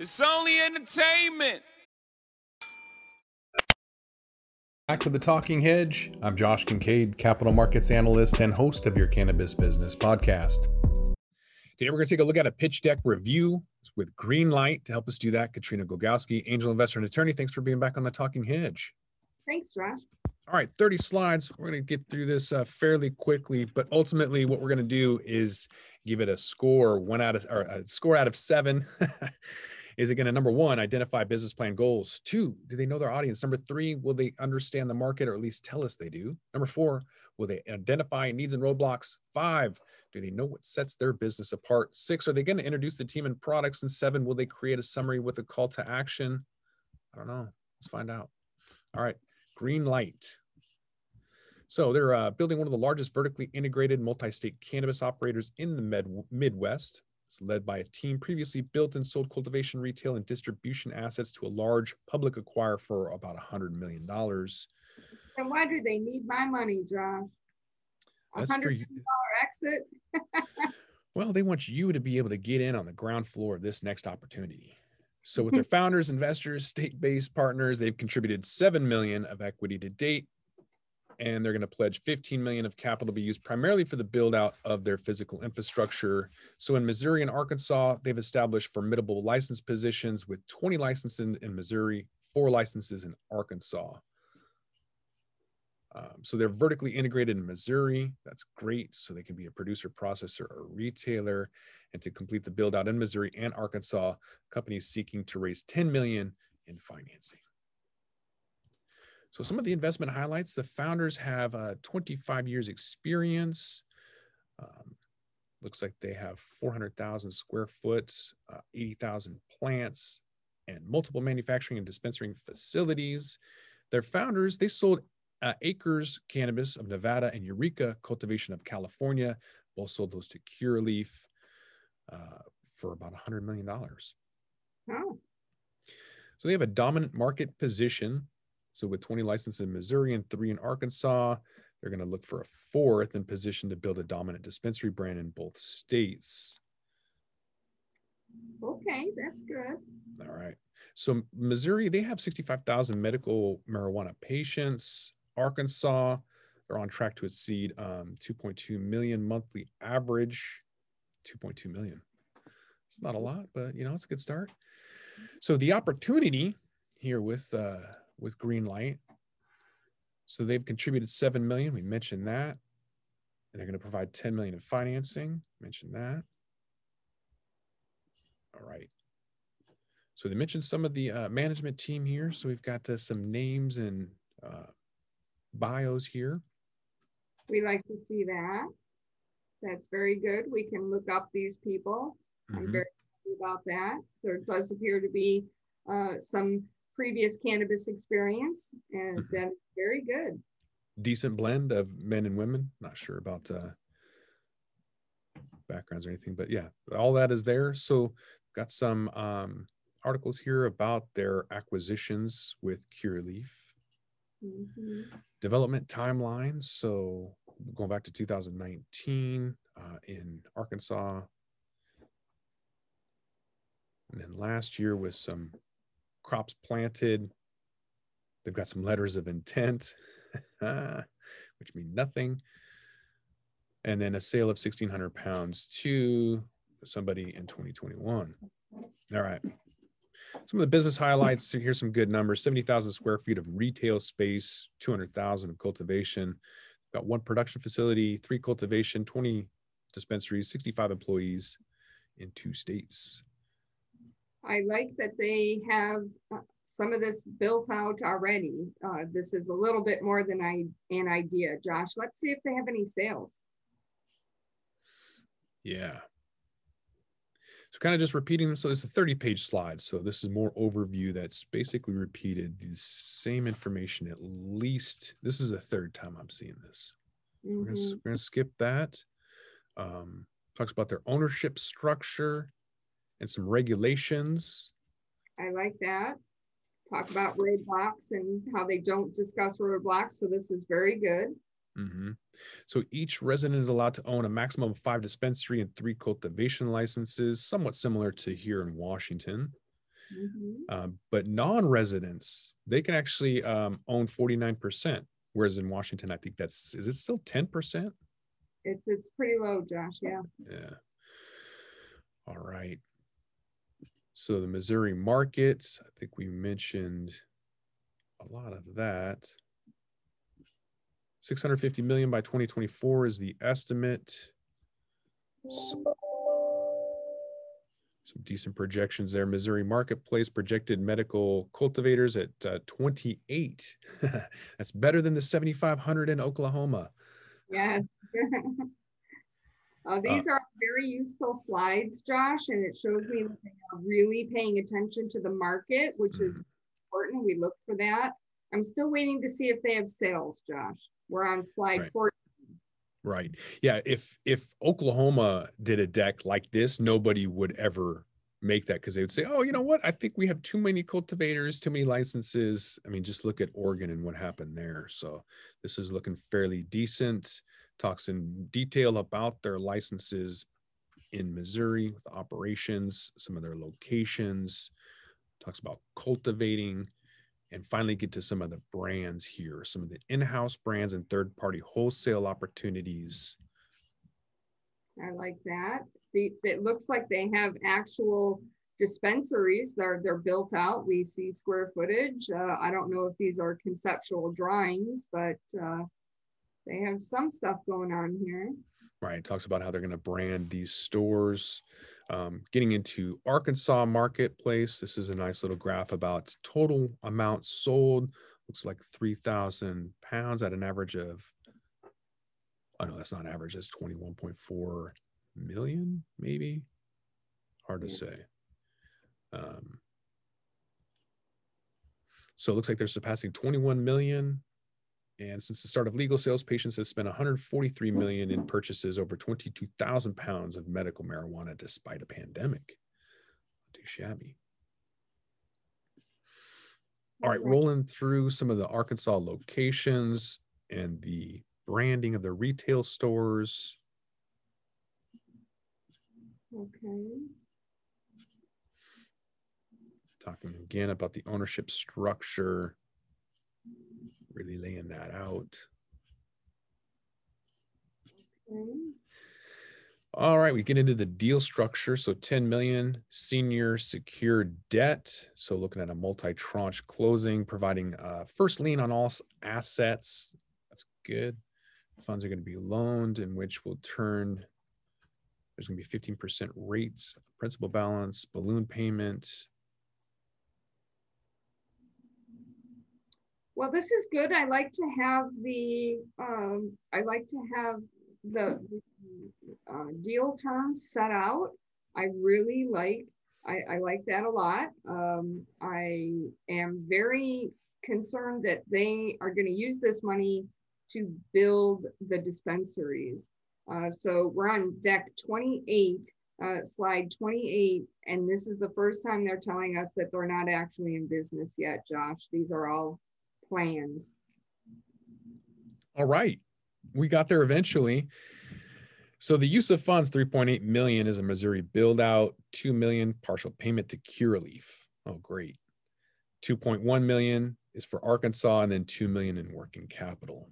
It's only entertainment. Back to the Talking Hedge. I'm Josh Kincaid, capital markets analyst and host of your Cannabis Business Podcast. Today, we're going to take a look at a pitch deck review with Greenlight. To help us do that, Katrina Glogowski, angel investor and attorney. Thanks for being back on the Talking Hedge. Thanks, Josh. All right, 30 slides. We're going to get through this uh, fairly quickly, but ultimately, what we're going to do is give it a score one out of or a score out of seven. is it going to number one identify business plan goals? Two do they know their audience? Number three will they understand the market or at least tell us they do? Number four will they identify needs and roadblocks? Five do they know what sets their business apart? Six are they going to introduce the team and products? And seven will they create a summary with a call to action? I don't know. Let's find out. All right Greenlight. So they're uh, building one of the largest vertically integrated multi-state cannabis operators in the med- midwest it's led by a team previously built and sold cultivation, retail, and distribution assets to a large public acquirer for about $100 million. And why do they need my money, Josh? A That's for hundred you. exit? Well, they want you to be able to get in on the ground floor of this next opportunity. So with mm-hmm. their founders, investors, state-based partners, they've contributed 7 million of equity to date and they're going to pledge 15 million of capital to be used primarily for the build out of their physical infrastructure. So in Missouri and Arkansas, they've established formidable license positions with 20 licenses in Missouri, four licenses in Arkansas. Um, so they're vertically integrated in Missouri. That's great. So they can be a producer, processor, or retailer. And to complete the build out in Missouri and Arkansas, companies seeking to raise 10 million in financing. So some of the investment highlights: the founders have uh, 25 years experience. Um, looks like they have 400,000 square foot, uh, 80,000 plants, and multiple manufacturing and dispensing facilities. Their founders they sold uh, Acres Cannabis of Nevada and Eureka Cultivation of California. Both sold those to Curaleaf uh, for about 100 million dollars. Oh, So they have a dominant market position. So with 20 licenses in Missouri and three in Arkansas, they're going to look for a fourth in position to build a dominant dispensary brand in both states. okay, that's good. All right. So Missouri, they have 65,000 medical marijuana patients. Arkansas, they're on track to exceed um, 2.2 million monthly average. 2.2 million. It's not a lot, but you know it's a good start. So the opportunity here with uh, with Greenlight. So they've contributed seven million. We mentioned that. And they're going to provide 10 million in financing. Mentioned that. All right. So they mentioned some of the uh, management team here. So we've got uh, some names and uh, bios here. We like to see that. That's very good. We can look up these people. I'm Mhm. very happy about that. There does appear to be uh, some previous cannabis experience, and Mhm. that's very good. Decent blend of men and women. Not sure about uh, backgrounds or anything, but yeah, all that is there. So got some um, articles here about their acquisitions with Curaleaf. Mhm. development timelines. So going back to 2019 uh, in Arkansas. And then last year with some crops planted. They've got some letters of intent, which mean nothing. And then a sale of 1,600 pounds to somebody in 2021. All right. Some of the business highlights. Here's some good numbers: seventy thousand square feet of retail space, two hundred thousand of cultivation. Got one production facility, three cultivation, twenty dispensaries, sixty-five employees in two states. I like that they have uh, some of this built out already. Uh, this is a little bit more than I an idea, Josh. Let's see if they have any sales. Yeah. So kind of just repeating them. So it's a 30 page slide. So this is more overview that's basically repeated the same information at least. This is the third time I'm seeing this. We're gonna, s- Mhm. we're gonna skip that. Um, talks about their ownership structure and some regulations. I like that. Talk about roadblocks and how they don't discuss roadblocks. So this is very good. Mhm. So each resident is allowed to own a maximum of five dispensary and three cultivation licenses, somewhat similar to here in Washington. Mhm. Um, but non-residents, they can actually um, own 49%. Whereas in Washington, I think that's, is it still 10%? It's, it's pretty low, Josh, yeah. Yeah. All right. So the Missouri markets, I think we mentioned a lot of that. 650 million by 2024 is the estimate. Some, decent projections there. Missouri marketplace projected medical cultivators at uh, 28. That's better than the 7,500 in Oklahoma. Yes. Uh, these are very useful slides, Josh, and it shows me that they are really paying attention to the market, which is Mhm. important. We look for that. I'm still waiting to see if they have sales, Josh. We're on slide Right. four. Right. Yeah. If if Oklahoma did a deck like this, nobody would ever make that because they would say, "Oh, you know what? I think we have too many cultivators, too many licenses." I mean, just look at Oregon and what happened there. So this is looking fairly decent. Talks in detail about their licenses in Missouri operations, some of their locations. Talks about cultivating and finally get to some of the brands here, some of the in-house brands and third-party wholesale opportunities. I like that. The, it looks like they have actual dispensaries. They're, they're built out. We see square footage. Uh, I don't know if these are conceptual drawings, but uh, they have some stuff going on here. Right, talks about how they're going to brand these stores. Um, getting into Arkansas marketplace, this is a nice little graph about total amount sold. Looks like three thousand pounds at an average of. Oh no, that's not average. That's twenty one point four million, maybe. Hard to Yeah. say. Um, so it looks like they're surpassing 21 million. And since the start of legal sales, patients have spent 143 million in purchases over 22,000 pounds of medical marijuana despite a pandemic. Too shabby. All right, rolling through some of the Arkansas locations and the branding of the retail stores. Okay. Talking again about the ownership structure, really laying that out. Okay. All right, we get into the deal structure. So 10 million senior secured debt. So looking at a multi-tranche closing, providing uh, first lien on all assets. That's good. Funds are going to be loaned, in which will turn. There's going to be 15% rates, principal balance, balloon payment. Well, this is good. I like to have the, um, I like to have the uh, deal terms set out. I really like, I, I like that a lot. Um, I am very concerned that they are going to use this money to build the dispensaries. Uh, so we're on deck 28, uh, slide 28, and this is the first time they're telling us that they're not actually in business yet, Josh. These are all plans. All right. We got there eventually. So the use of funds, 3.8 million is a Missouri build out, 2 million partial payment to Curaleaf. Oh, great. 2.1 million is for Arkansas and then 2 million in working capital.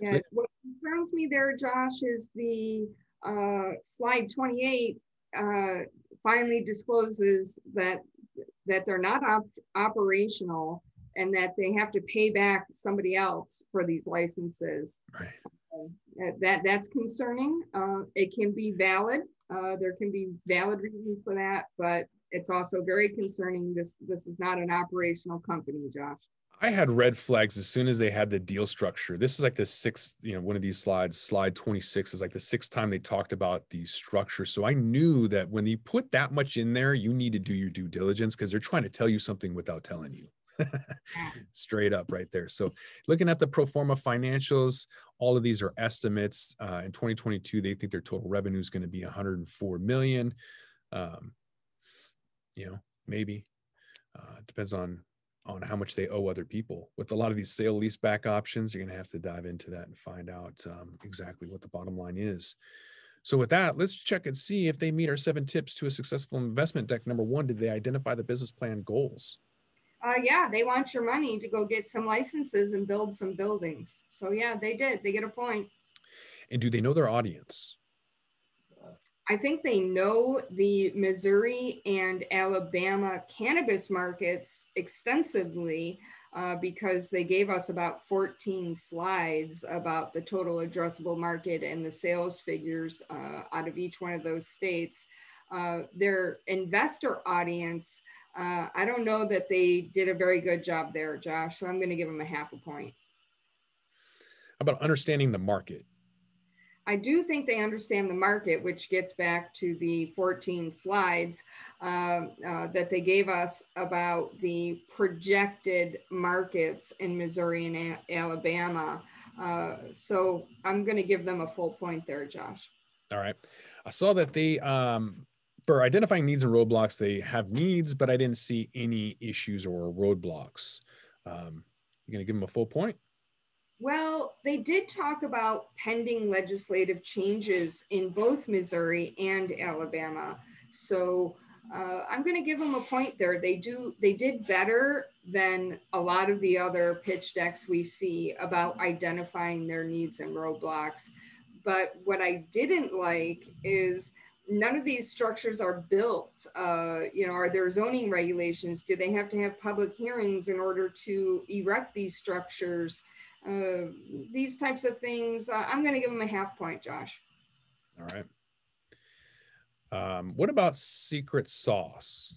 Yeah, what concerns me there, Josh, is the uh, slide 28 uh, finally discloses that that they're not op operational and that they have to pay back somebody else for these licenses. Right. Uh, that that's concerning. Uh, it can be valid. Uh, there can be valid reasons for that, but it's also very concerning. This this is not an operational company, Josh. I had red flags as soon as they had the deal structure. This is like the sixth, you know, one of these slides, slide 26 is like the sixth time they talked about the structure. So I knew that when you put that much in there, you need to do your due diligence because they're trying to tell you something without telling you. Straight up right there. So looking at the pro forma financials, all of these are estimates. Uh, in 2022, they think their total revenue is going to be 104 million. Um, you know, maybe uh, depends on on how much they owe other people. With a lot of these sale lease back options, you're going to have to dive into that and find out um, exactly what the bottom line is. So with that, let's check and see if they meet our seven tips to a successful investment deck. Number one, did they identify the business plan goals? Uh, yeah, they want your money to go get some licenses and build some buildings. So yeah, they did. They get a point. And do they know their audience? I think they know the Missouri and Alabama cannabis markets extensively uh, because they gave us about 14 slides about the total addressable market and the sales figures uh, out of each one of those states. Uh, their investor audience, uh, I don't know that they did a very good job there, Josh. So I'm going to give them a half a point. About understanding the market? I do think they understand the market, which gets back to the 14 slides uh, uh, that they gave us about the projected markets in Missouri and A Alabama. Uh, so I'm going to give them a full point there, Josh. All right. I saw that they, um, for identifying needs and roadblocks, they have needs, but I didn't see any issues or roadblocks. Um, you're going to give them a full point? Well, they did talk about pending legislative changes in both Missouri and Alabama. So uh, I'm going to give them a point there. They do they did better than a lot of the other pitch decks we see about identifying their needs and roadblocks. But what I didn't like is none of these structures are built. Uh, you know, are there zoning regulations? Do they have to have public hearings in order to erect these structures? Uh, these types of things. Uh, I'm going to give them a half point, Josh. All right. Um, what about secret sauce?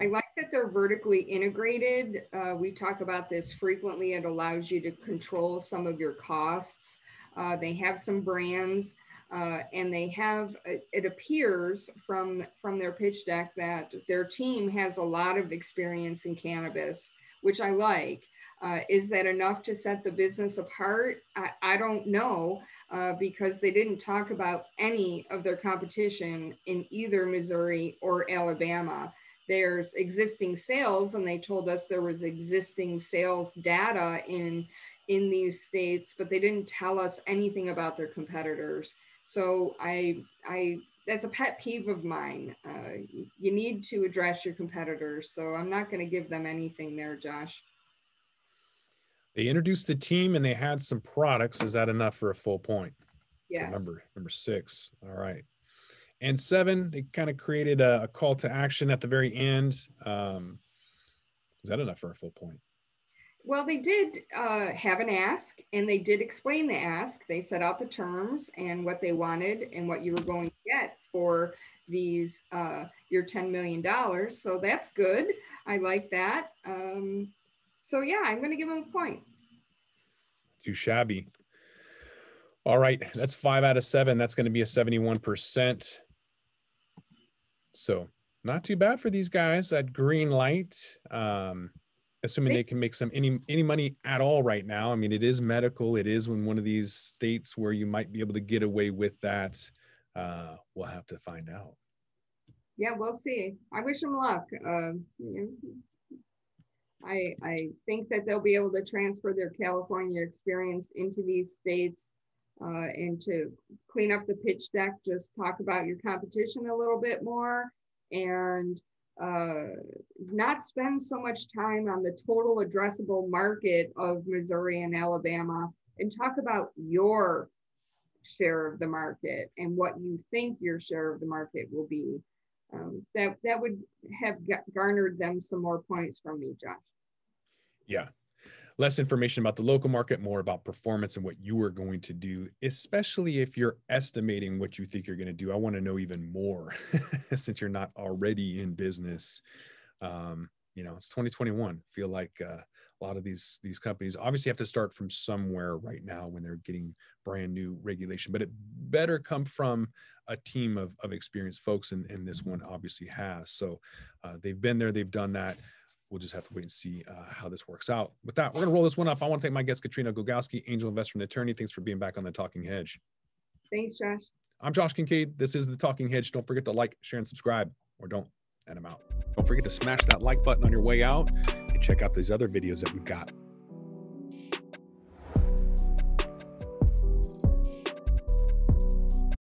I like that they're vertically integrated. Uh, we talk about this frequently. It allows you to control some of your costs. Uh, they have some brands, uh, and they have. It appears from from their pitch deck that their team has a lot of experience in cannabis, which I like. Uh, is that enough to set the business apart? I, I don't know uh, because they didn't talk about any of their competition in either Missouri or Alabama. There's existing sales, and they told us there was existing sales data in in these states, but they didn't tell us anything about their competitors. So I I that's a pet peeve of mine. Uh, you need to address your competitors. So I'm not going to give them anything there, Josh. They introduced the team and they had some products. Is that enough for a full point? Yes. Number number six. All right. And seven, they kind of created a, a, call to action at the very end. Um, is that enough for a full point? Well, they did uh, have an ask and they did explain the ask. They set out the terms and what they wanted and what you were going to get for these, uh, your $10 million. So that's good. I like that. Um, so yeah, I'm going to give him a point. Too shabby. All right, that's five out of seven. That's going to be a 71%. So not too bad for these guys at Greenlight. Um, assuming they can make some any any money at all right now. I mean, it is medical. It is in one of these states where you might be able to get away with that. Uh, we'll have to find out. Yeah, we'll see. I wish them luck. Uh, I, I think that they'll be able to transfer their California experience into these states uh, and to clean up the pitch deck, just talk about your competition a little bit more and uh, not spend so much time on the total addressable market of Missouri and Alabama and talk about your share of the market and what you think your share of the market will be. Um, that that would have garnered them some more points from me, Josh. Yeah. Less information about the local market, more about performance and what you are going to do, especially if you're estimating what you think you're going to do. I want to know even more since you're not already in business. Um, you know, it's 2021. Feel like uh, a lot of these these companies obviously have to start from somewhere right now when they're getting brand new regulation, but it better come from a team of, of experienced folks, and, and this one obviously has. So uh, they've been there, they've done that we'll just have to wait and see uh, how this works out. With that, we're going to roll this one up. I want to thank my guest, Katrina Glogowski, angel investor and attorney. Thanks for being back on the Talking Hedge. Thanks, Josh. I'm Josh Kincaid. This is the Talking Hedge. Don't forget to like, share, and subscribe, or don't, and I'm out. Don't forget to smash that like button on your way out and check out these other videos that we've got.